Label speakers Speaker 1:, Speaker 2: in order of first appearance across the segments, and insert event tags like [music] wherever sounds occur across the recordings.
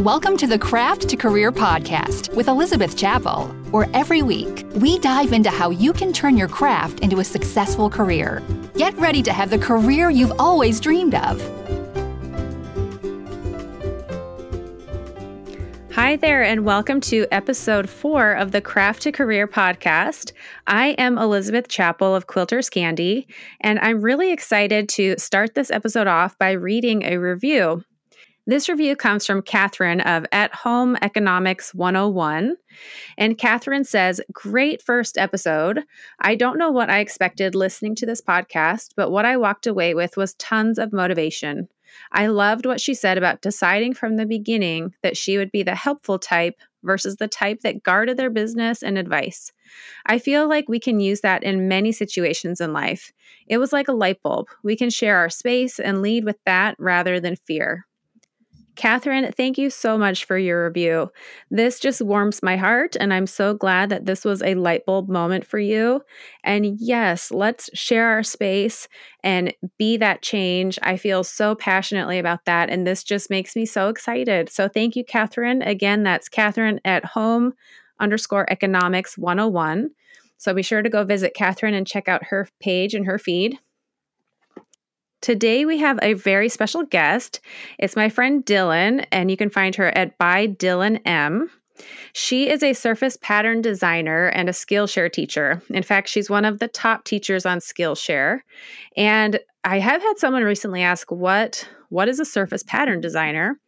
Speaker 1: Welcome to the Craft to Career podcast with Elizabeth Chapel, where every week we dive into how you can turn your craft into a successful career. Get ready to have the career you've always dreamed of.
Speaker 2: Hi there, and welcome to episode four of the Craft to Career podcast. I am Elizabeth Chapel of Quilters Candy, and I'm really excited to start this episode off by reading a review. This review comes from Catherine of At Home Economics 101. And Catherine says, Great first episode. I don't know what I expected listening to this podcast, but what I walked away with was tons of motivation. I loved what she said about deciding from the beginning that she would be the helpful type versus the type that guarded their business and advice. I feel like we can use that in many situations in life. It was like a light bulb. We can share our space and lead with that rather than fear. Catherine, thank you so much for your review. This just warms my heart, and I'm so glad that this was a light bulb moment for you. And yes, let's share our space and be that change. I feel so passionately about that, and this just makes me so excited. So thank you, Catherine. Again, that's Catherine at home underscore economics 101. So be sure to go visit Catherine and check out her page and her feed. Today we have a very special guest. It's my friend Dylan, and you can find her at by Dylan M. She is a surface pattern designer and a Skillshare teacher. In fact, she's one of the top teachers on Skillshare. And I have had someone recently ask what what is a surface pattern designer?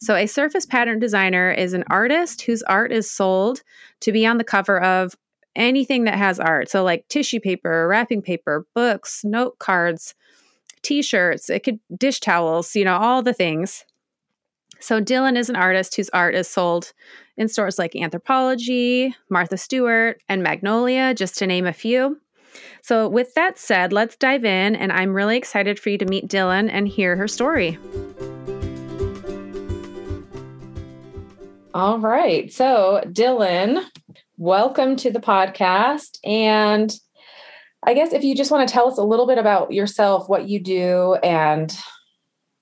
Speaker 2: So a surface pattern designer is an artist whose art is sold to be on the cover of anything that has art. So like tissue paper, wrapping paper, books, note cards, t-shirts, it could dish towels, you know, all the things. So Dylan is an artist whose art is sold in stores like Anthropologie, Martha Stewart, and Magnolia, just to name a few. So with that said, let's dive in and I'm really excited for you to meet Dylan and hear her story. All right. So, Dylan, welcome to the podcast and I guess if you just want to tell us a little bit about yourself, what you do, and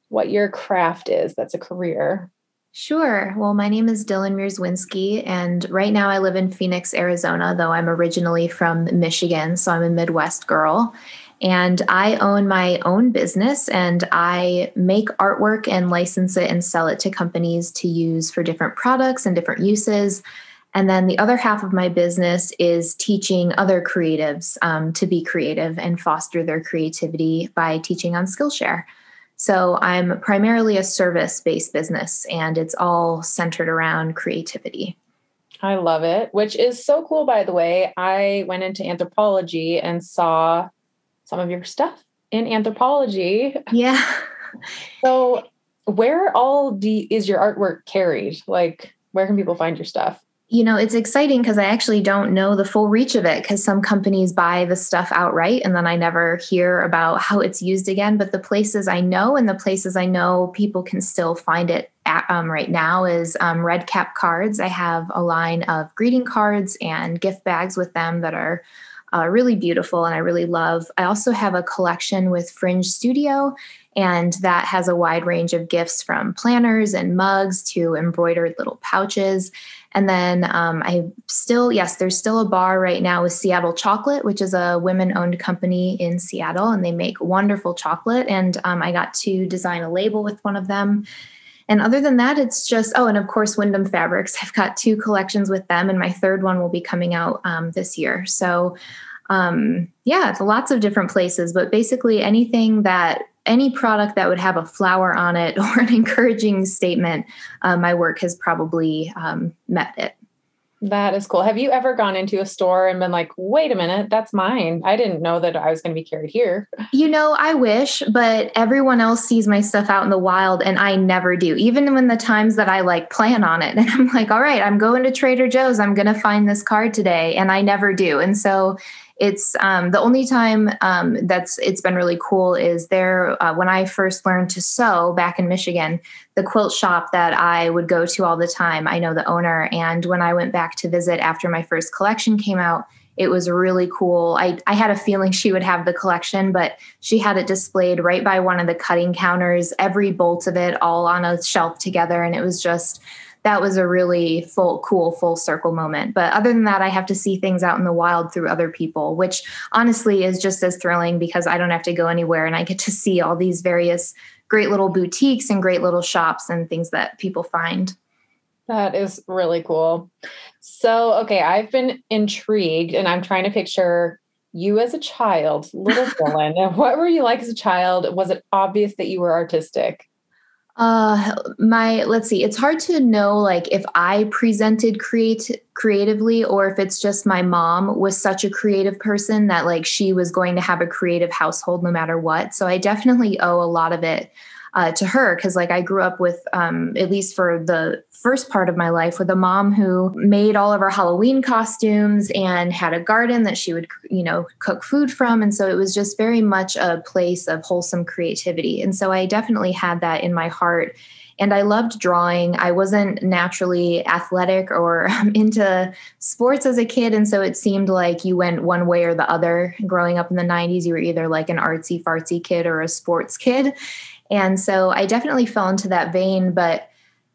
Speaker 2: what your craft is that's a career.
Speaker 3: Sure. Well, my name is Dylan Mierzwinski, and right now I live in Phoenix, Arizona, though I'm originally from Michigan, so I'm a Midwest girl. And I own my own business and I make artwork and license it and sell it to companies to use for different products and different uses. And then the other half of my business is teaching other creatives um, to be creative and foster their creativity by teaching on Skillshare. So I'm primarily a service based business and it's all centered around creativity.
Speaker 2: I love it, which is so cool, by the way. I went into Anthropologie and saw some of your stuff in Anthropologie.
Speaker 3: Yeah. [laughs]
Speaker 2: so, where all do, is your artwork carried? Like, where can people find your stuff?
Speaker 3: You know, it's exciting because I actually don't know the full reach of it because some companies buy the stuff outright and then I never hear about how it's used again. But the places I know and the places I know people can still find it at um, right now is um, Red Cap Cards. I have a line of greeting cards and gift bags with them that are uh, really beautiful and I really love. I also have a collection with Fringe Studio and that has a wide range of gifts from planners and mugs to embroidered little pouches. And then um, I still, yes, there's still a bar right now with Seattle Chocolate, which is a women owned company in Seattle, and they make wonderful chocolate. And um, I got to design a label with one of them. And other than that, it's just, oh, and of course, Windham Fabrics. [laughs] I've got two collections with them, and my third one will be coming out um, this year. So, um, yeah, it's lots of different places, but basically anything that any product that would have a flower on it [laughs] or an encouraging statement, uh, my work has probably um, met it.
Speaker 2: That is cool. Have you ever gone into a store and been like, wait a minute, that's mine? I didn't know that I was going to be carried here. [laughs]
Speaker 3: You know, I wish, but everyone else sees my stuff out in the wild and I never do. Even when the times that I like plan on it [laughs] and I'm like, all right, I'm going to Trader Joe's, I'm going to find this card today. And I never do. And so it's um, the only time um, that's it's been really cool is there uh, when I first learned to sew back in Michigan, the quilt shop that I would go to all the time. I know the owner, and when I went back to visit after my first collection came out, it was really cool. I, I had a feeling she would have the collection, but she had it displayed right by one of the cutting counters, every bolt of it all on a shelf together. And it was just, that was a really full, cool, full circle moment. But other than that, I have to see things out in the wild through other people, which honestly is just as thrilling because I don't have to go anywhere and I get to see all these various great little boutiques and great little shops and things that people find.
Speaker 2: That is really cool. So, okay, I've been intrigued and I'm trying to picture you as a child, little [laughs] Dylan. what were you like as a child? Was it obvious that you were artistic?
Speaker 3: Uh my let's see, it's hard to know like if I presented create creatively or if it's just my mom was such a creative person that like she was going to have a creative household no matter what. So I definitely owe a lot of it uh, to her because like i grew up with um, at least for the first part of my life with a mom who made all of our halloween costumes and had a garden that she would you know cook food from and so it was just very much a place of wholesome creativity and so i definitely had that in my heart and I loved drawing. I wasn't naturally athletic or [laughs] into sports as a kid. And so it seemed like you went one way or the other. Growing up in the 90s, you were either like an artsy fartsy kid or a sports kid. And so I definitely fell into that vein, but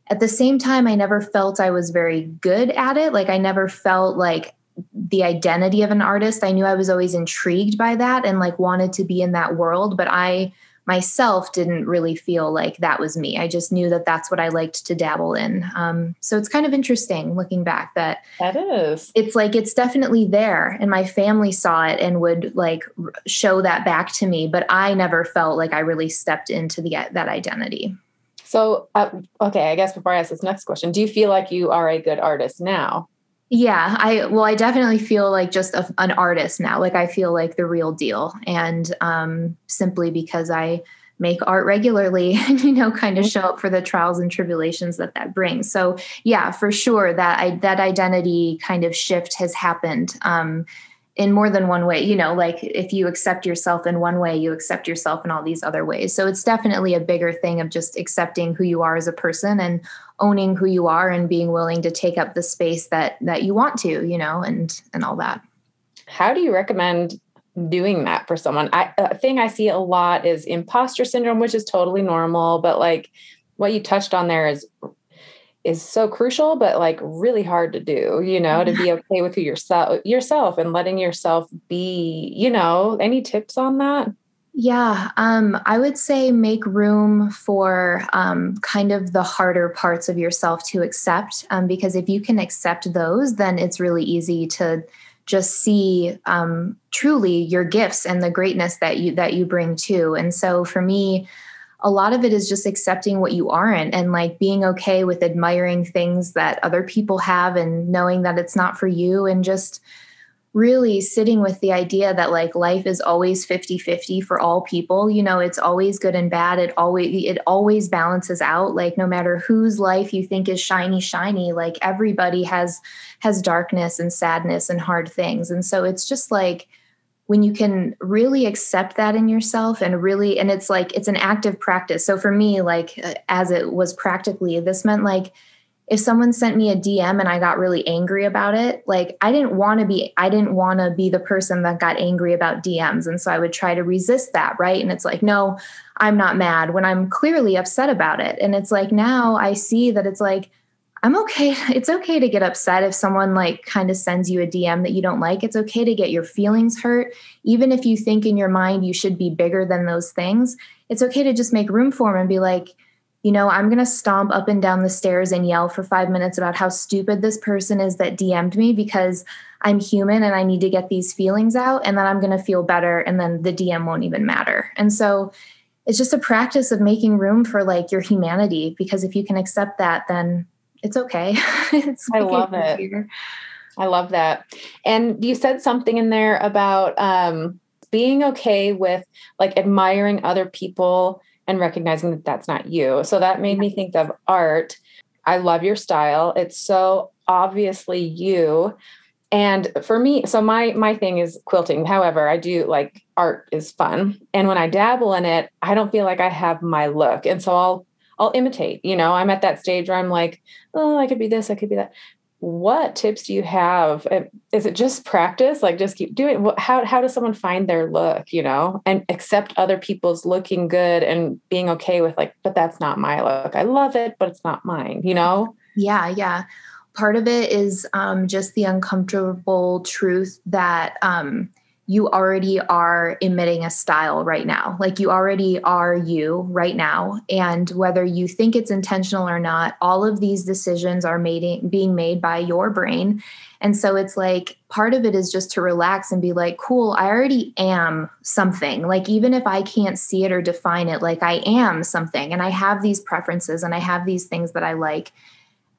Speaker 3: at the same time, I never felt I was very good at it. Like I never felt like the identity of an artist. I knew I was always intrigued by that and like wanted to be in that world, but I myself didn't really feel like that was me. I just knew that that's what I liked to dabble in. Um, so it's kind of interesting looking back that
Speaker 2: that is.
Speaker 3: It's like it's definitely there, and my family saw it and would like show that back to me, but I never felt like I really stepped into the that identity.
Speaker 2: So, uh, okay, I guess before I ask this next question, do you feel like you are a good artist now?
Speaker 3: Yeah, I well, I definitely feel like just a, an artist now. Like I feel like the real deal, and um, simply because I make art regularly [laughs] and you know kind of mm-hmm. show up for the trials and tribulations that that brings so yeah for sure that I, that identity kind of shift has happened um, in more than one way you know like if you accept yourself in one way you accept yourself in all these other ways. So it's definitely a bigger thing of just accepting who you are as a person and owning who you are and being willing to take up the space that that you want to you know and and all that.
Speaker 2: How do you recommend doing that for someone? I, a thing i see a lot is imposter syndrome which is totally normal but like what you touched on there is is so crucial but like really hard to do you know to be okay with who yourself yourself and letting yourself be you know any tips on that
Speaker 3: yeah, um, I would say make room for um, kind of the harder parts of yourself to accept, um, because if you can accept those, then it's really easy to just see um, truly your gifts and the greatness that you that you bring to. And so, for me, a lot of it is just accepting what you aren't and like being okay with admiring things that other people have and knowing that it's not for you and just really sitting with the idea that like life is always 50-50 for all people. You know it's always good and bad. It always it always balances out. Like no matter whose life you think is shiny shiny like everybody has has darkness and sadness and hard things. And so it's just like when you can really accept that in yourself and really and it's like it's an active practice so for me like uh, as it was practically this meant like if someone sent me a DM and I got really angry about it, like I didn't want to be I didn't want to be the person that got angry about DMs and so I would try to resist that, right? And it's like, no, I'm not mad when I'm clearly upset about it. And it's like now I see that it's like I'm okay. [laughs] It's okay to get upset if someone like kind of sends you a DM that you don't like. It's okay to get your feelings hurt even if you think in your mind you should be bigger than those things. It's okay to just make room for them and be like, you know, I'm going to stomp up and down the stairs and yell for five minutes about how stupid this person is that DM'd me because I'm human and I need to get these feelings out. And then I'm going to feel better. And then the DM won't even matter. And so it's just a practice of making room for like your humanity because if you can accept that, then it's okay. [laughs] it's
Speaker 2: I love it. I love that. And you said something in there about um, being okay with like admiring other people and recognizing that that's not you. So that made me think of art. I love your style. It's so obviously you. And for me, so my my thing is quilting. However, I do like art is fun. And when I dabble in it, I don't feel like I have my look. And so I'll I'll imitate. You know, I'm at that stage where I'm like, oh, I could be this, I could be that. what tips do you have? Is it just practice? Like just keep doing how how does someone find their look, you know, and accept other people's looking good and being okay with like, but that's not my look. I love it, but it's not mine, you know?
Speaker 3: Yeah, yeah. Part of it is um, just the uncomfortable truth that um, you already are emitting a style right now. Like you already are you right now. And whether you think it's intentional or not, all of these decisions are made, being made by your brain. And so it's like part of it is just to relax and be like, cool, I already am something. Like, even if I can't see it or define it, like I am something and I have these preferences and I have these things that I like.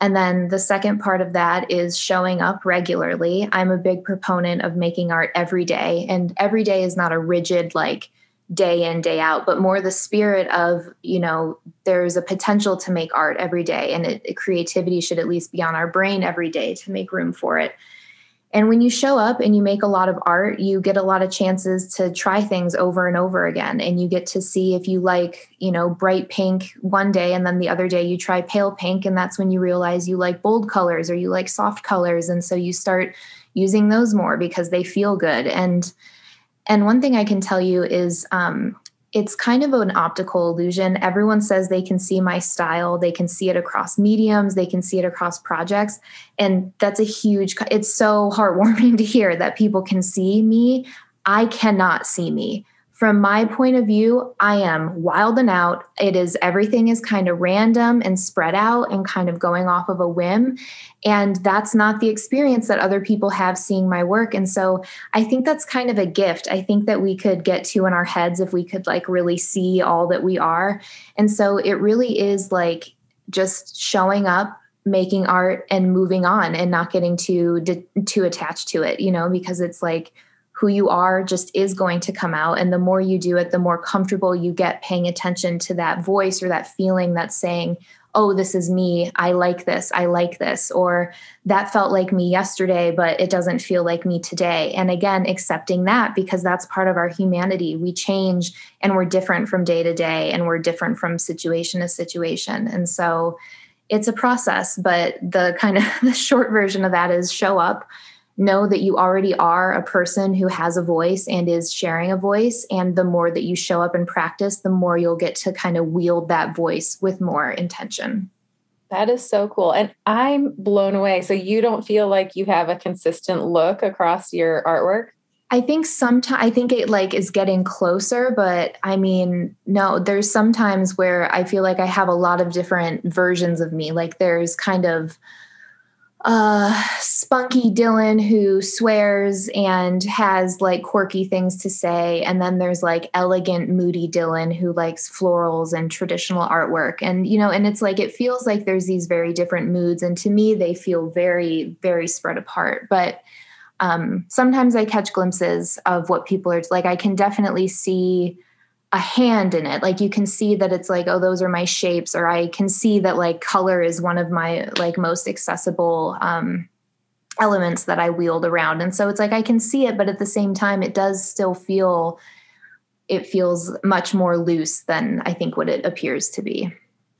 Speaker 3: And then the second part of that is showing up regularly. I'm a big proponent of making art every day. And every day is not a rigid, like, day in day out but more the spirit of you know there's a potential to make art every day and it, creativity should at least be on our brain every day to make room for it and when you show up and you make a lot of art, you get a lot of chances to try things over and over again. And you get to see if you like, you know, bright pink one day and then the other day you try pale pink. And that's when you realize you like bold colors or you like soft colors. And so you start using those more because they feel good. And and one thing I can tell you is um, it's kind of an optical illusion. Everyone says they can see my style, they can see it across mediums, they can see it across projects. And that's a huge, it's so heartwarming [laughs] to hear that people can see me. I cannot see me from my point of view, I am wild and out. It is everything is kind of random and spread out and kind of going off of a whim. And that's not the experience that other people have seeing my work. And so I think that's kind of a gift. I think that we could get to in our heads if we could like really see all that we are. And so it really is like just showing up making art and moving on and not getting too too attached to it you know because it's like who you are just is going to come out. And the more you do it, the more comfortable you get paying attention to that voice or that feeling that's saying, oh, this is me. I like this. I like this. Or that felt like me yesterday, but it doesn't feel like me today. And again, accepting that because that's part of our humanity. We change and we're different from day to day and we're different from situation to situation. And so it's a process, but the kind of [laughs] the short version of that is show up know that you already are a person who has a voice and is sharing a voice. And the more that you show up and practice, the more you'll get to kind of wield that voice with more intention.
Speaker 2: That is so cool. And I'm blown away. So you don't feel like you have a consistent look across your artwork?
Speaker 3: I think sometimes I think it like is getting closer, but I mean, no, there's sometimes where I feel like I have a lot of different versions of me. Like there's kind of uh, spunky Dylan who swears and has like quirky things to say. And then there's like elegant, moody Dylan who likes florals and traditional artwork. And, you know, and it's like it feels like there's these very different moods. And to me, they feel very, very spread apart. But um, sometimes I catch glimpses of what people are like. I can definitely see a hand in it. Like you can see that it's like oh those are my shapes or i can see that like color is one of my like most accessible um elements that i wield around. And so it's like i can see it but at the same time it does still feel it feels much more loose than i think what it appears to be.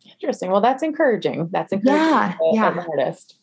Speaker 2: Interesting. Well that's encouraging. That's encouraging yeah, yeah. an artist.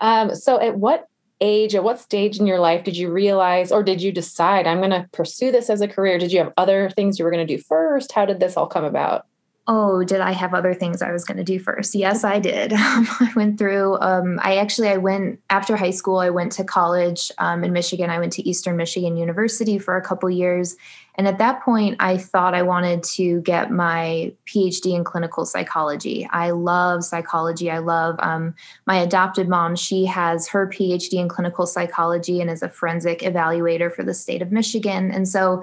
Speaker 2: Um, so at what age, at what stage in your life did you realize or did you decide I'm going to pursue this as a career? Did you have other things you were going to do first? How did this all come about?
Speaker 3: Oh, did I have other things I was going to do first? Yes, I did. [laughs] I went through. Um, I actually I went after high school. I went to college um, in Michigan. I went to Eastern Michigan University for a couple years, and at that point, I thought I wanted to get my PhD in clinical psychology. I love psychology. I love um, my adopted mom. She has her PhD in clinical psychology and is a forensic evaluator for the state of Michigan, and so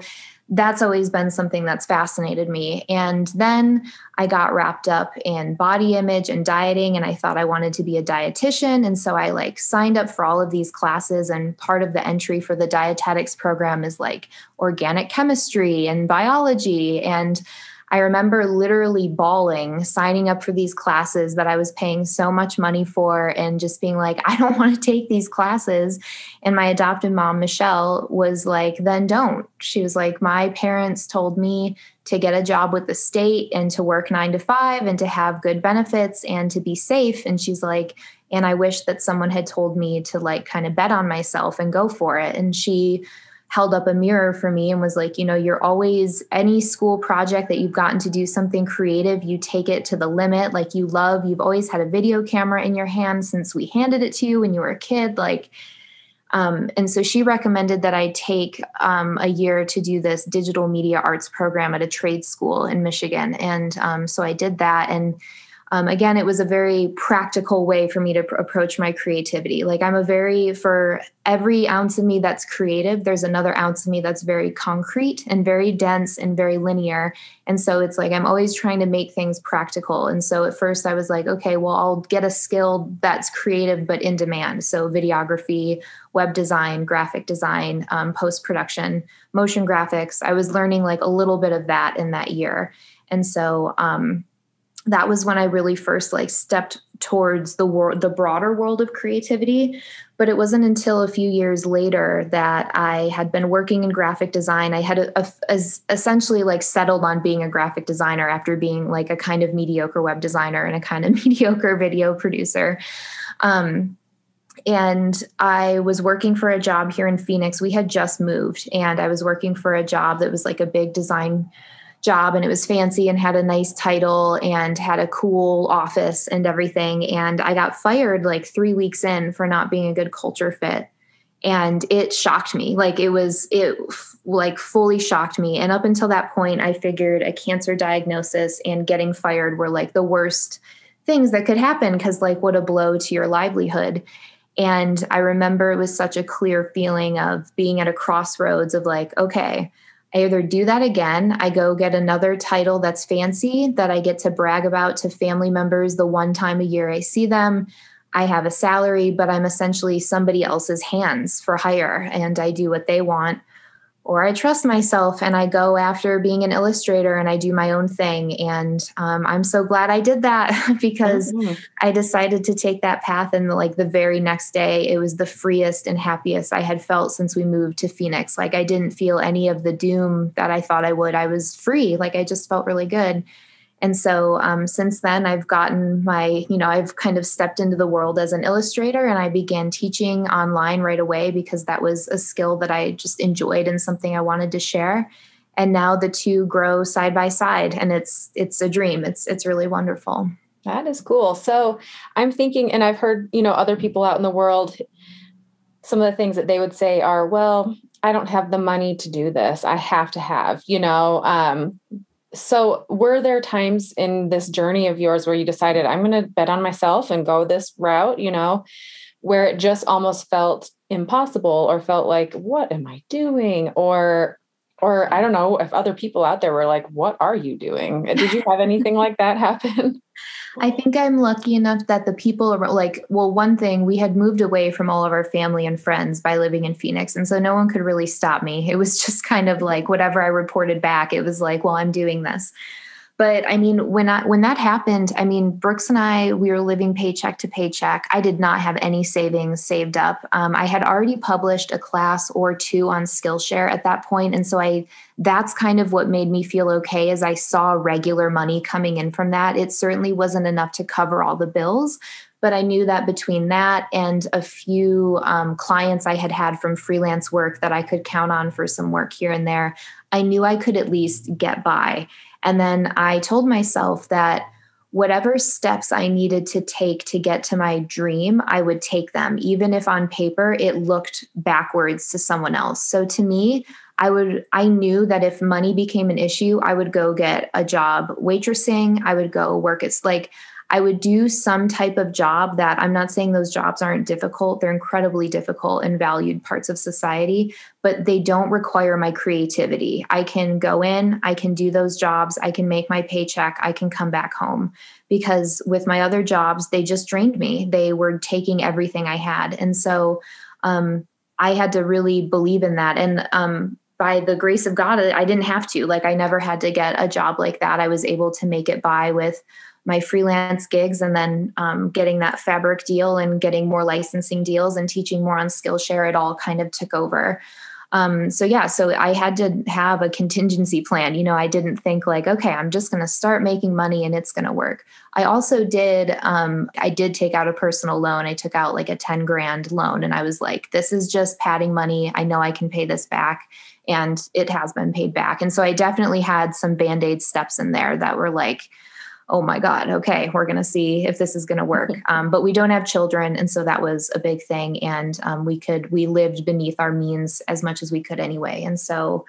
Speaker 3: that's always been something that's fascinated me. And then I got wrapped up in body image and dieting, and I thought I wanted to be a dietitian. And so I like signed up for all of these classes. And part of the entry for the dietetics program is like organic chemistry and biology. And I remember literally bawling, signing up for these classes that I was paying so much money for, and just being like, [laughs] I don't want to take these classes. And my adopted mom, Michelle, was like, then don't. She was like, my parents told me to get a job with the state and to work nine to five and to have good benefits and to be safe. And she's like, and I wish that someone had told me to like kind of bet on myself and go for it. And she, held up a mirror for me and was like, you know, you're always any school project that you've gotten to do something creative, you take it to the limit. Like you love, you've always had a video camera in your hand since we handed it to you when you were a kid. Like, um, and so she recommended that I take um, a year to do this digital media arts program at a trade school in Michigan. And um, so I did that. And um, again, it was a very practical way for me to pr- approach my creativity. Like, I'm a very, for every ounce of me that's creative, there's another ounce of me that's very concrete and very dense and very linear. And so it's like I'm always trying to make things practical. And so at first I was like, okay, well, I'll get a skill that's creative but in demand. So, videography, web design, graphic design, um, post production, motion graphics. I was learning like a little bit of that in that year. And so, um, that was when I really first like stepped towards the world, the broader world of creativity. But it wasn't until a few years later that I had been working in graphic design. I had a, a, as essentially like settled on being a graphic designer after being like a kind of mediocre web designer and a kind of [laughs] mediocre video producer. Um, and I was working for a job here in Phoenix. We had just moved, and I was working for a job that was like a big design job and it was fancy and had a nice title and had a cool office and everything. And I got fired like three weeks in for not being a good culture fit. And it shocked me. Like it was, it like fully shocked me. And up until that point, I figured a cancer diagnosis and getting fired were like the worst things that could happen because, like, what a blow to your livelihood. And I remember it was such a clear feeling of being at a crossroads of like, okay, I either do that again, I go get another title that's fancy that I get to brag about to family members the one time a year I see them. I have a salary, but I'm essentially somebody else's hands for hire and I do what they want or I trust myself and I go after being an illustrator and I do my own thing. And um, I'm so glad I did that [laughs] because mm-hmm. I decided to take that path. And like the very next day, it was the freest and happiest I had felt since we moved to Phoenix. Like I didn't feel any of the doom that I thought I would. I was free. Like I just felt really good. And so um, since then, I've gotten my, you know, I've kind of stepped into the world as an illustrator and I began teaching online right away because that was a skill that I just enjoyed and something I wanted to share. And now the two grow side by side and it's it's a dream. It's it's really wonderful.
Speaker 2: That is cool. So I'm thinking, and I've heard, you know, other people out in the world, some of the things that they would say are, well, I don't have the money to do this. I have to have, you know, um, so were there times in this journey of yours where you decided i'm going to bet on myself and go this route you know where it just almost felt impossible or felt like what am i doing? or or i don't know if other people out there were like what are you doing did you have anything like that happen [laughs]
Speaker 3: I think I'm lucky enough that the people are like, well, one thing, we had moved away from all of our family and friends by living in Phoenix. And so no one could really stop me. It was just kind of like whatever I reported back, it was like, well, I'm doing this but i mean when i when that happened i mean brooks and i we were living paycheck to paycheck. I did not have any savings saved up. Um, i had already published a class or two on skillshare at that point and so i that's kind of what made me feel okay as i saw regular money coming in from that. It certainly wasn't enough to cover all the bills but I knew that between that and a few um, clients I had had from freelance work that I could count on for some work here and there, I knew I could at least get by. And then I told myself that whatever steps I needed to take to get to my dream, I would take them, even if on paper it looked backwards to someone else. So to me, I would, I knew that if money became an issue, I would go get a job waitressing. I would go work. It's like, I would do some type of job that I'm not saying those jobs aren't difficult. They're incredibly difficult and valued parts of society, but they don't require my creativity. I can go in, I can do those jobs, I can make my paycheck, I can come back home. Because with my other jobs, they just drained me. They were taking everything I had. And so um, I had to really believe in that. And um, by the grace of God, I didn't have to. Like, I never had to get a job like that. I was able to make it by with my freelance gigs and then um, getting that fabric deal and getting more licensing deals and teaching more on Skillshare. It all kind of took over. Um, so yeah, so I had to have a contingency plan. You know, I didn't think like, okay, I'm just going to start making money and it's going to work. I also did, um, I did take out a personal loan. I took out like a 10 grand loan and I was like, this is just padding money. I know I can pay this back and it has been paid back. And so I definitely had some band aid steps in there that were like, oh my God, okay, we're going to see if this is going to work. [laughs] Um, but we don't have children. And so that was a big thing. And um, we could, we lived beneath our means as much as we could anyway. And so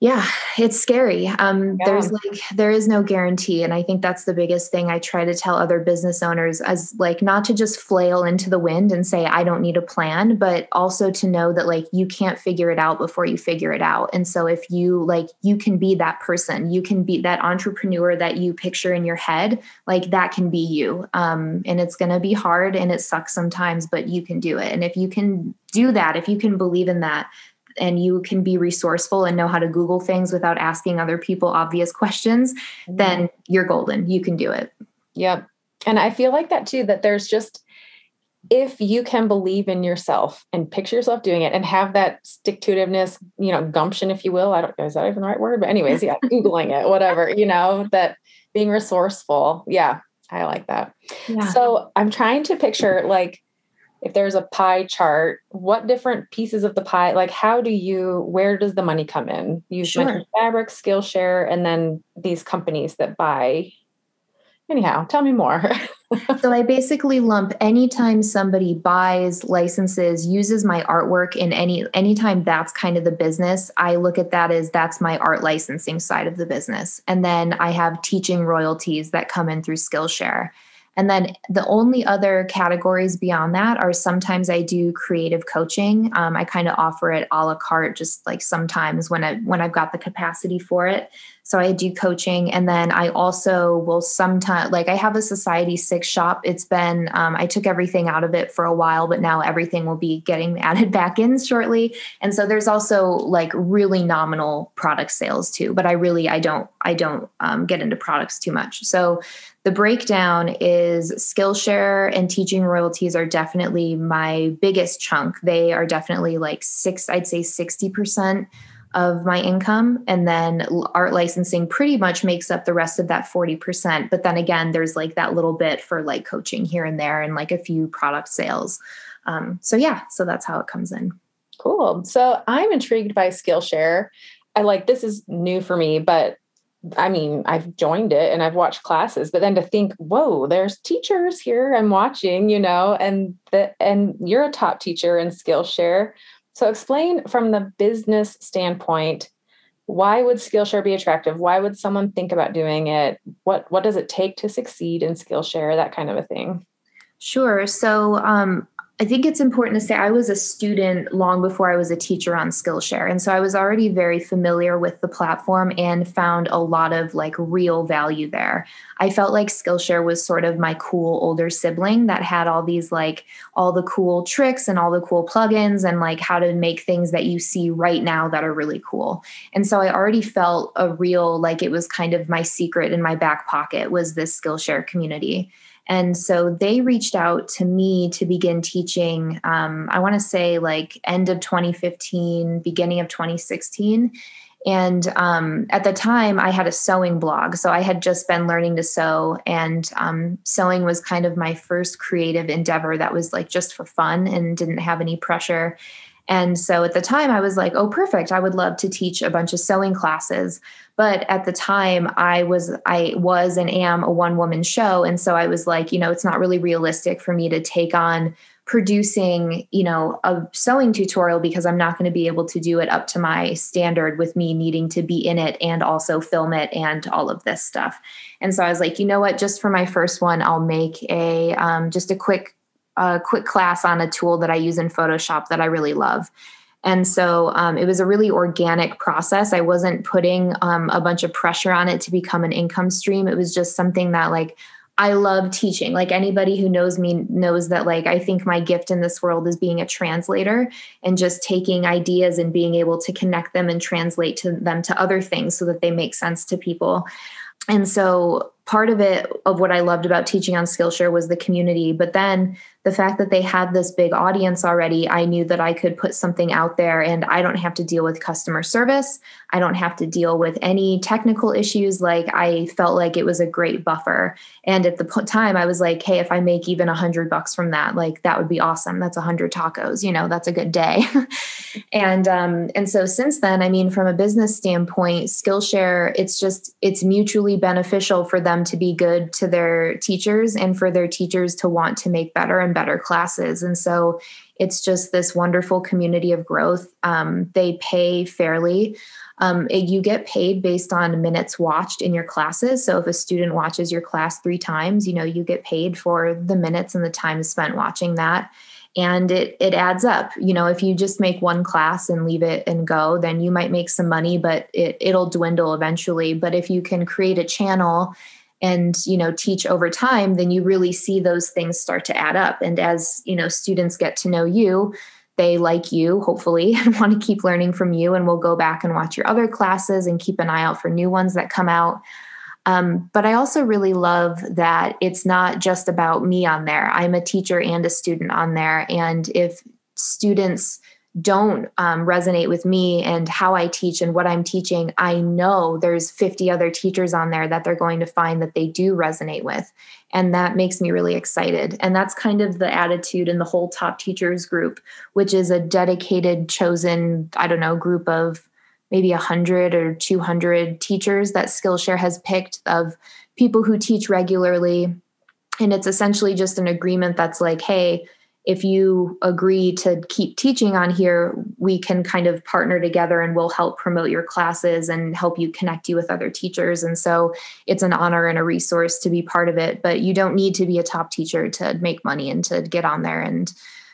Speaker 3: yeah it's scary um, yeah. there's like there is no guarantee and i think that's the biggest thing i try to tell other business owners as like not to just flail into the wind and say i don't need a plan but also to know that like you can't figure it out before you figure it out and so if you like you can be that person you can be that entrepreneur that you picture in your head like that can be you um, and it's going to be hard and it sucks sometimes but you can do it and if you can do that if you can believe in that and you can be resourceful and know how to Google things without asking other people obvious questions, mm-hmm. then you're golden. You can do it.
Speaker 2: Yep. And I feel like that too, that there's just, if you can believe in yourself and picture yourself doing it and have that stick to itiveness, you know, gumption, if you will, I don't know, is that even the right word? But anyways, yeah, [laughs] Googling it, whatever, you know, that being resourceful. Yeah, I like that. Yeah. So I'm trying to picture like, if there's a pie chart, what different pieces of the pie, like how do you, where does the money come in? You sure. mentioned Fabric, Skillshare, and then these companies that buy. Anyhow, tell me more. [laughs]
Speaker 3: so I basically lump anytime somebody buys licenses, uses my artwork in any anytime that's kind of the business, I look at that as that's my art licensing side of the business. And then I have teaching royalties that come in through Skillshare. And then the only other categories beyond that are sometimes I do creative coaching. Um, I kind of offer it a la carte, just like sometimes when I when I've got the capacity for it. So I do coaching, and then I also will sometimes like I have a Society6 shop. It's been um, I took everything out of it for a while, but now everything will be getting [laughs] added back in shortly. And so there's also like really nominal product sales too. But I really I don't I don't um, get into products too much. So the breakdown is Skillshare and teaching royalties are definitely my biggest chunk. They are definitely like six, I'd say 60% of my income. And then art licensing pretty much makes up the rest of that 40%. But then again, there's like that little bit for like coaching here and there and like a few product sales. Um, so yeah, so that's how it comes in.
Speaker 2: Cool. So I'm intrigued by Skillshare. I like this is new for me, but I mean, I've joined it and I've watched classes, but then to think, whoa, there's teachers here I'm watching, you know, and the and you're a top teacher in Skillshare. So explain from the business standpoint, why would Skillshare be attractive? Why would someone think about doing it? What what does it take to succeed in Skillshare? That kind of a thing.
Speaker 3: Sure. So um, I think it's important to say I was a student long before I was a teacher on Skillshare. And so I was already very familiar with the platform and found a lot of like real value there. I felt like Skillshare was sort of my cool older sibling that had all these like all the cool tricks and all the cool plugins and like how to make things that you see right now that are really cool. And so I already felt a real like it was kind of my secret in my back pocket was this Skillshare community. And so they reached out to me to begin teaching, um, I want to say like end of 2015, beginning of 2016. And um, at the time, I had a sewing blog. So I had just been learning to sew, and um, sewing was kind of my first creative endeavor that was like just for fun and didn't have any pressure. And so at the time, I was like, oh, perfect. I would love to teach a bunch of sewing classes. But at the time i was i was and am a one woman show. And so i was like you know it's not really realistic for me to take on producing you know a sewing tutorial because i'm not going to be able to do it up to my standard with me needing to be in it and also film it and all of this stuff. And so i was like you know what? Just for my first one i'll make a um, just a quick a quick class on a tool that i use in photoshop that i really love and so um, it was a really organic process. I wasn't putting um, a bunch of pressure on it to become an income stream. It was just something that, like, I love teaching. Like anybody who knows me knows that like I think my gift in this world is being a translator and just taking ideas and being able to connect them and translate to them to other things so that they make sense to people. And so part of it of what I loved about teaching on Skillshare was the community, but then the fact that they had this big audience already, I knew that I could put something out there and I don't have to deal with customer service. I don't have to deal with any technical issues. Like I felt like it was a great buffer. And at the time, I was like, hey, if I make even a hundred bucks from that, like that would be awesome. That's a hundred tacos, you know, that's a good day. [laughs] and um, and so since then, I mean, from a business standpoint, Skillshare, it's just it's mutually beneficial for them to be good to their teachers and for their teachers to want to make better and better classes. And so it's just this wonderful community of growth. Um, they pay fairly. Um, it, you get paid based on minutes watched in your classes. So if a student watches your class three times, you know you get paid for the minutes and the time spent watching that and it it adds up you know if you just make one class and leave it and go then you might make some money but it it'll dwindle eventually but if you can create a channel and you know teach over time then you really see those things start to add up. And as you know students get to know you they like you hopefully [laughs] and want to keep learning from you. And will go back and watch your other classes and keep an eye out for new ones that come out. Um, but i also really love that it's not just about me on there. I'm a teacher and a student on there. And if students don't um, resonate with me and how I teach and what I'm teaching, I know there's 50 other teachers on there that they're going to find that they do resonate with. And that makes me really excited. And that's kind of the attitude in the whole top teachers group, which is a dedicated, chosen, I don't know, group of maybe 100 or 200 teachers that Skillshare has picked of people who teach regularly. And it's essentially just an agreement that's like, hey, if you agree to keep teaching on here, we can kind of partner together and we'll help promote your classes and help you connect you with other teachers. And so it's an honor and a resource to be part of it. But you don't need to be a top teacher to make money and to get on there and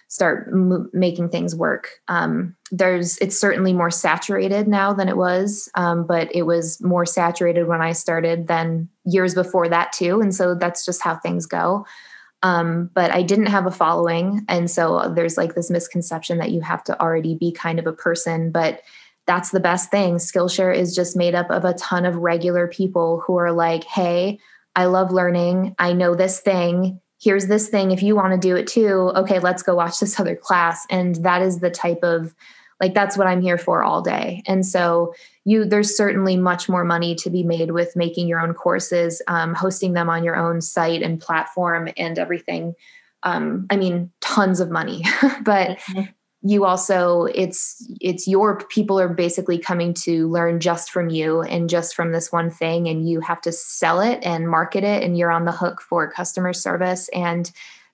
Speaker 3: start m- making things work. Um, there's it's certainly more saturated now than it was, um, but it was more saturated when I started than years before that too. And so that's just how things go. Um, but I didn't have a following. And so there's like this misconception that you have to already be kind of a person. But that's the best thing. Skillshare is just made up of a ton of regular people who are like, hey, I love learning. I know this thing. Here's this thing. If you want to do it too, okay, let's go watch this [laughs] other class. And that is the type of like that's what i'm here for all day. And so you there's certainly much more money to be made with making your own courses um, hosting them on your own site and platform and everything. Um, i mean tons of money [laughs] but mm-hmm. you also it's it's your people are basically coming to learn just from you and just from this one thing and you have to sell it and market it and you're on the hook for customer service. And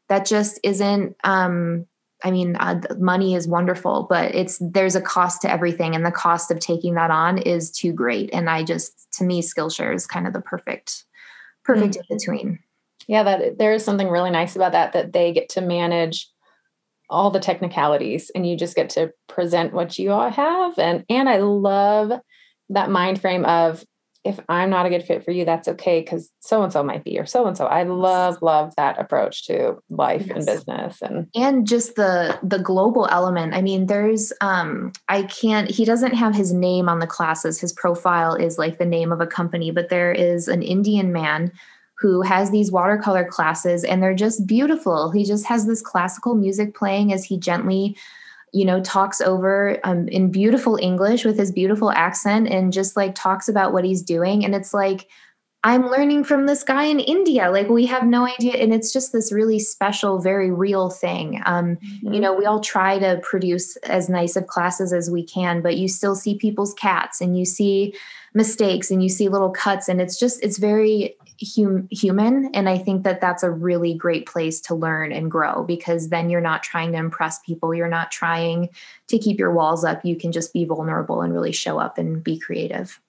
Speaker 3: that just isn't um, I mean, uh, money is wonderful, but it's there's a cost to everything, and the cost of taking that on is too great. And I just, to me, Skillshare is kind of the perfect, perfect mm-hmm. in between.
Speaker 2: Yeah, that there is something really nice about that that they get to manage all the technicalities, and you just get to present what you all have. And and I love that mind frame of if I'm not a good fit for you, that's okay because so and so might be, or so and so. I love, love that approach to life yes. and business and
Speaker 3: and just the the global element. I mean, there's um I can't he doesn't have his name on the classes. His profile is like the name of a company, but there is an Indian man who has these watercolor classes and they're just beautiful. He just has this classical music playing as he gently you know, talks over um, in beautiful English with his beautiful accent and just like talks about what he's doing. And it's like, I'm learning from this guy in India. Like, we have no idea. And it's just this really special, very real thing. Um, mm-hmm. You know, we all try to produce as nice of classes as we can, but you still see people's cats and you see mistakes and you see little cuts. And it's just, it's very hum- human. And I think that that's a really great place to learn and grow because then you're not trying to impress people. You're not trying to keep your walls up. You can just be vulnerable and really show up and be creative.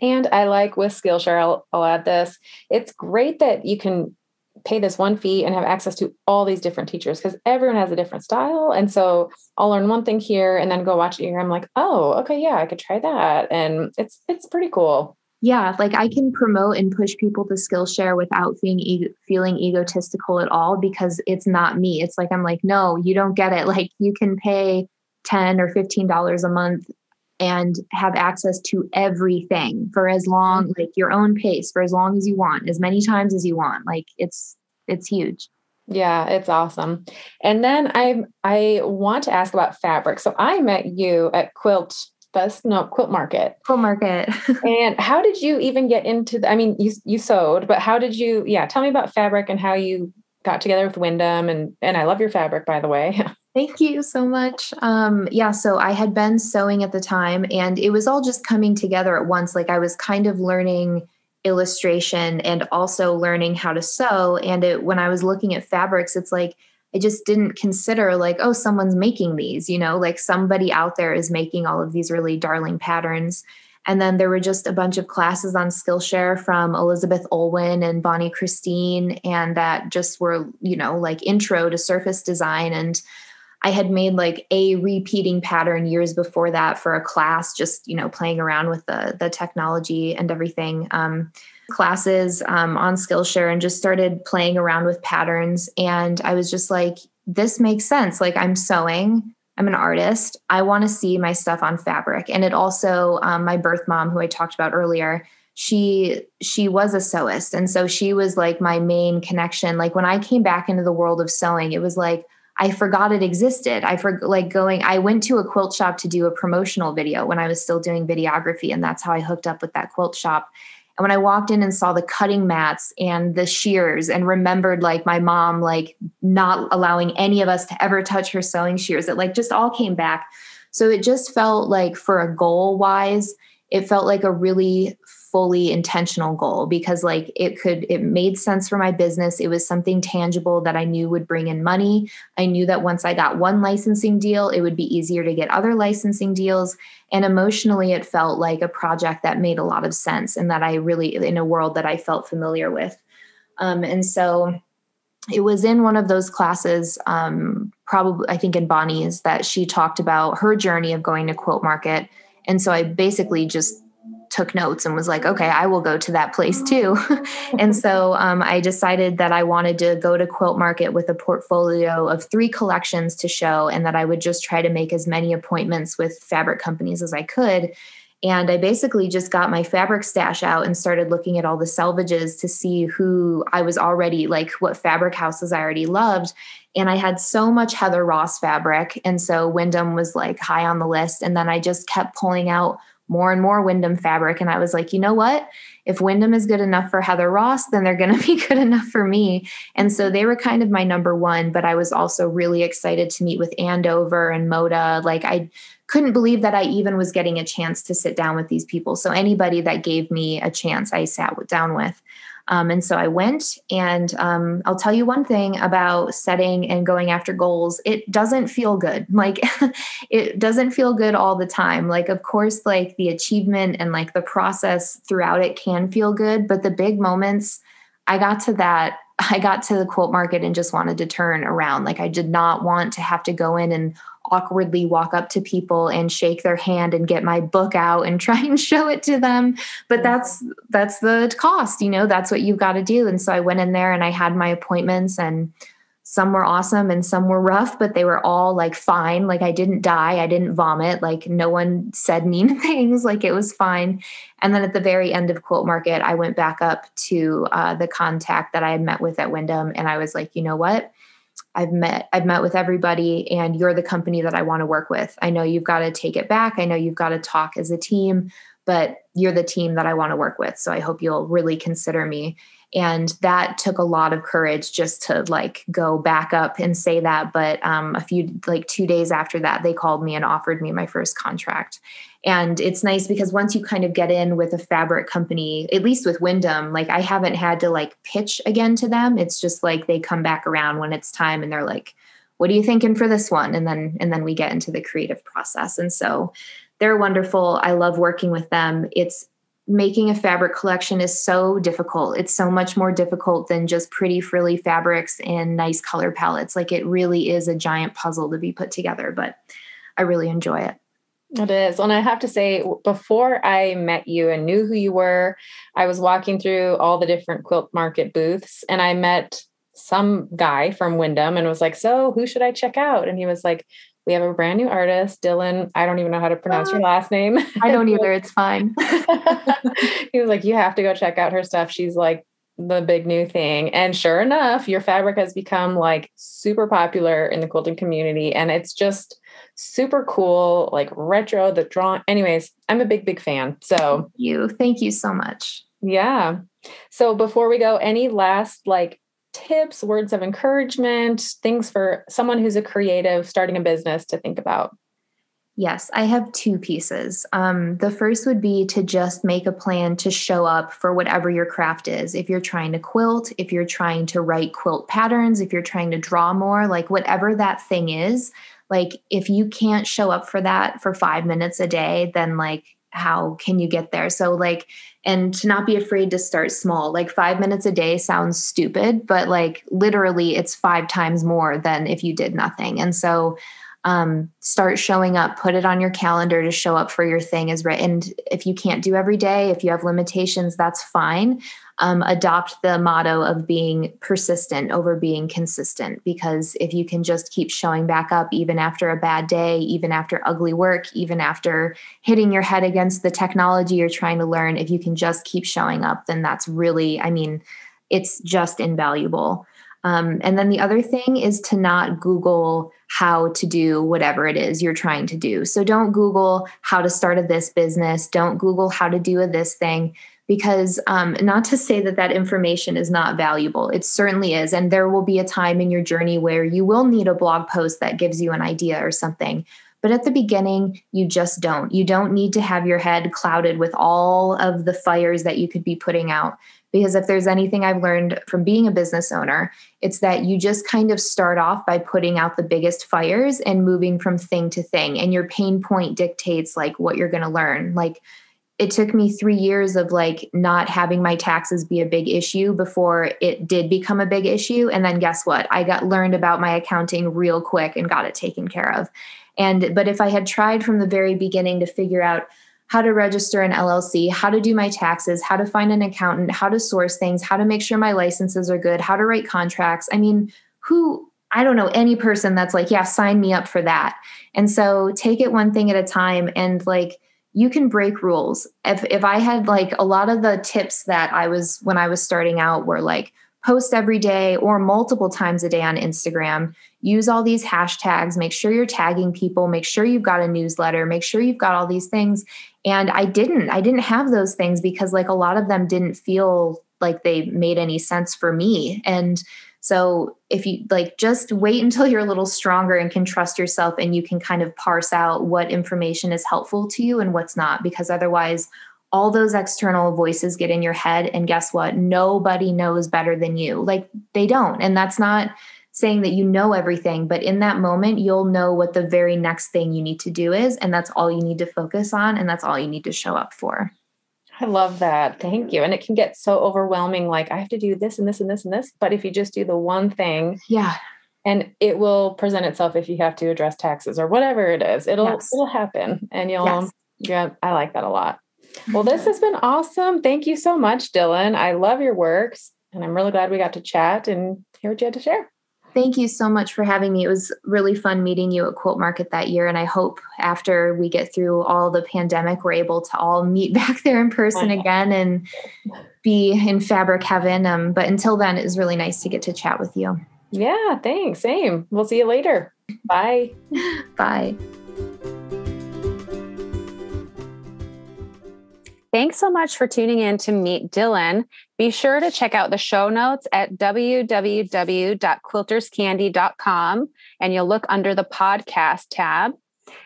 Speaker 2: And I like with Skillshare, I'll, I'll add this. It's great that you can pay this one fee and have access to all these different teachers because everyone has a different style. And so I'll learn one thing here and then go watch it here. I'm like, oh, okay, yeah, I could try that. And it's it's pretty cool.
Speaker 3: Yeah like i can promote and push people to skillshare without being e- feeling egotistical at all because it's not me it's like i'm like no you don't get it [laughs] like you can pay 10 or 15 dollars a month and have access to everything for as long mm-hmm. like your own pace for as long as you want as many times as you want like it's it's huge
Speaker 2: yeah, it's awesome. And then I I want to ask about fabric. So I met you at Quilt Fest, no Quilt Market.
Speaker 3: Quilt Market. [laughs]
Speaker 2: and how did you even get into the, I mean, you you sewed, but how did you yeah, tell me about fabric and how you got together with Windham and and I love your fabric by the way. [laughs]
Speaker 3: Thank you so much. Um, yeah, so I had been sewing at the time and it was all just coming together at once. Like I was kind of learning illustration and also learning how to sew. And it, when I was looking at fabrics, it's like I just didn't consider like, oh, someone's making these, you know, like somebody out there is making all of these really darling patterns. And then there were just a bunch of classes on Skillshare from Elizabeth Olwen and Bonnie Christine, and that just were, you know, like intro to surface design. And I had made like a repeating pattern years before that for a class, just you know, playing around with the the technology and everything. Um, classes um, on Skillshare and just started playing around with patterns. And I was just like, this makes sense. Like I'm sewing. I'm an artist. I want to see my stuff on fabric. And it also, um, my birth mom, who I talked about earlier, she she was a sewist and so she was like my main connection like when i came back into the world of sewing it was like I forgot it existed. I for like going, I went to a quilt shop to do a promotional video when I was still doing videography. And that's how I hooked up with that quilt shop. And when I walked in and saw the cutting mats and the shears and remembered like my mom, like not allowing any of us to ever touch her sewing shears, it like just all came back. So it just felt like for a goal wise, it felt like a really fully intentional goal because like it could it made sense for my business. It was something tangible that i knew would bring in money. I knew that once i got one licensing deal it would be easier to get other licensing deals. And emotionally it felt like a project that made a lot of sense and that i really in a world that i felt familiar with. Um, and so it was in one of those classes um, probably i think in bonnie's that she talked about her journey of going to quilt market. And so i basically just took notes and was like, okay, I will go to that place too. [laughs] and so [laughs] um, I decided that I wanted to go to Quilt Market with a portfolio of three collections to show, and that I would just try to make as many appointments with fabric companies as I could. And I basically just got my fabric stash out and started looking at all the selvages to see who I was already like, what fabric houses I already loved. And I had so much Heather Ross fabric. And so Windham was like high on the list. And then I just kept pulling out more and more Windham fabric. And I was like, you know what? If Windham is good enough for Heather Ross, then they're going [laughs] to be good enough for me. And so they were kind of my number one, but I was also really excited to meet with Andover and Moda. Like I couldn't believe that I even was getting a chance to sit down with these people. So anybody that gave me a chance, I sat down with. Um, and so I went, and um, I'll tell you one thing about setting and going after goals. It doesn't feel good. [laughs] Like it doesn't feel good all the time. Like, of course, like the achievement and like the process throughout it can feel good, but the big moments, I got to that. [laughs] I got to the quilt market and just wanted to turn around. Like, I did not want to have to go in and awkwardly walk up to people and shake their hand and get my book out and [laughs] try and show it to them. But that's that's the cost you know that's what you've got to do. And so i went in there and i had my appointments and some were awesome and some were rough but they were all like fine. Like i didn't die. I didn't vomit. Like no one said mean [laughs] things. Like it was fine. And then at the very end of quilt market i went back up to uh, the contact that i had met with at windham and i was like you know what I've met I've met with everybody and you're the company that I want to work with. I know you've got to take it back. I know you've got to talk as a team, but you're the team that I want to work with. So I hope you'll really consider me. And that took a lot of courage just to like go back up and say that. But um, a few like two days after that, they called me and offered me my first contract. And it's nice because once you kind of get in with a fabric company, at least with Windham, like I haven't had to like pitch again to them. It's just like they come back around when it's time and they're like, what are you thinking for this one? And then and then we get into the creative process. And so they're wonderful. I love working with them. It's making a fabric collection is so difficult. It's so much more difficult than just pretty frilly fabrics and nice color palettes. Like it really is a giant puzzle to be put together, but I really enjoy it.
Speaker 2: It is. And I have to say, before I met you and knew who you were, I was walking through all the different quilt market booths and I met some guy from Windham and was like, So who should I check out? And he was like, We have a brand new artist, Dylan. I don't even know how to pronounce your ah, last name.
Speaker 3: I don't either. [laughs] It's fine.
Speaker 2: he was like, You have to go check out her stuff. She's like the big new thing. And sure enough, your fabric has become like super popular in the quilting community. And it's just super cool, like retro, the drawn. Anyways, I'm a big, big fan. So
Speaker 3: Thank you. Thank you so much.
Speaker 2: Yeah. So before we go, any last like tips, words of encouragement, things for someone who's a creative starting a business to think about?
Speaker 3: Yes, I have two pieces. Um, the first would be to just make a plan to show up for whatever your craft is. If you're trying to quilt, if you're trying to write quilt patterns, if you're trying to draw more, like whatever that thing is, like if you can't show up for that for five minutes a day, then like how can you get there? So, like, and to not be afraid to start small. Like, five minutes a day sounds stupid, but like literally, it's five times more than if you did nothing. And so, um, start showing up put it on your calendar to show up for your thing is and if you can't do every day if you have limitations that's fine um, adopt the motto of being persistent over being consistent because if you can just keep showing back up even after a bad day even after ugly work even after hitting your head against the technology you're trying to learn if you can just keep showing up then that's really i mean it's just invaluable um, and then the other thing is to not Google how to do whatever it is you're trying to do. So don't Google how to start a this business. Don't Google how to do a this thing because um, not to say that that information is not valuable it certainly is and there will be a time in your journey where you will need a blog post that gives you an idea or something but at the beginning you just don't you don't need to have your head clouded with all of the fires that you could be putting out because if there's anything I've learned from being a business owner, it's that you just kind of start off by putting out the biggest fires and moving from thing to thing. And your pain point dictates like what you're going to learn. Like it took me three years of like not having my taxes be a big issue before it did become a big issue. And then guess what? I got learned about my accounting real quick and got it taken care of. And but if I had tried from the very beginning to figure out how to register an LLC, how to do my taxes, how to find an accountant, how to source things, how to make sure my licenses are good, how to write contracts. I mean, who I don't know any person that's like, yeah, sign me up for that. And so take it one thing at a time and like you can break rules. If if I had like a lot of the tips that I was when I was starting out were like post every day or multiple times a day on Instagram. Use all these hashtags, make sure you're tagging people, make sure you've got a newsletter, make sure you've got all these things. And I didn't. I didn't have those things because like a lot of them didn't feel like they made any sense for me. And so if you like just wait until you're a little stronger and can trust yourself and you can kind of parse out what information is helpful to you and what's not because otherwise all those external voices get in your head and guess what? Nobody knows better than you. Like they don't. And that's not saying that you know everything but in that moment you'll know what the very next thing you need to do is and that's all you need to focus on and that's all you need to show up for
Speaker 2: I love that. Thank you. And it can get so overwhelming like I have to do this and this and this and this, but if you just do the one thing,
Speaker 3: yeah.
Speaker 2: And it will present itself if you have to address taxes or whatever it is. It'll yes. it'll happen and you'll yes. yeah, I like that a lot. Well, this has been awesome. Thank you so much, Dylan. I love your works, and I'm really glad we got to chat and hear what you had to share.
Speaker 3: Thank you so much for having me. It was really fun meeting you at Quilt Market that year. And I hope after we get through all the pandemic, we're able to all meet [laughs] back there in person again and be in fabric heaven. Um, but until then, it was really nice to get to chat with you.
Speaker 2: Yeah, thanks. Same. We'll see you later. Bye. [laughs]
Speaker 3: Bye.
Speaker 2: Thanks so much for tuning in to meet Dylan. Be sure to check out the show notes at www.quilterscandy.com and you'll look under the podcast tab.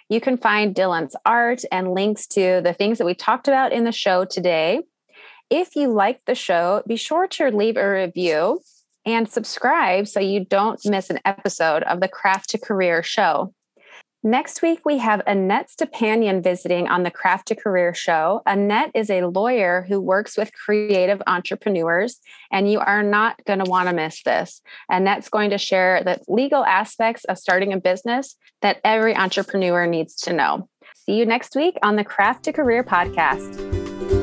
Speaker 2: You can find Dylan's art and links to the things that we talked about in the show today. If you like the show, be sure to leave a review and subscribe so you don't miss an episode of the Craft to Career show. Next week, we have Annette Stepanian visiting on the Craft to Career show. Annette is a lawyer who works with creative entrepreneurs, and you are not going to want to miss this. Annette's going to share the legal aspects of starting a business that every entrepreneur needs to know. See you next week on the Craft to Career podcast.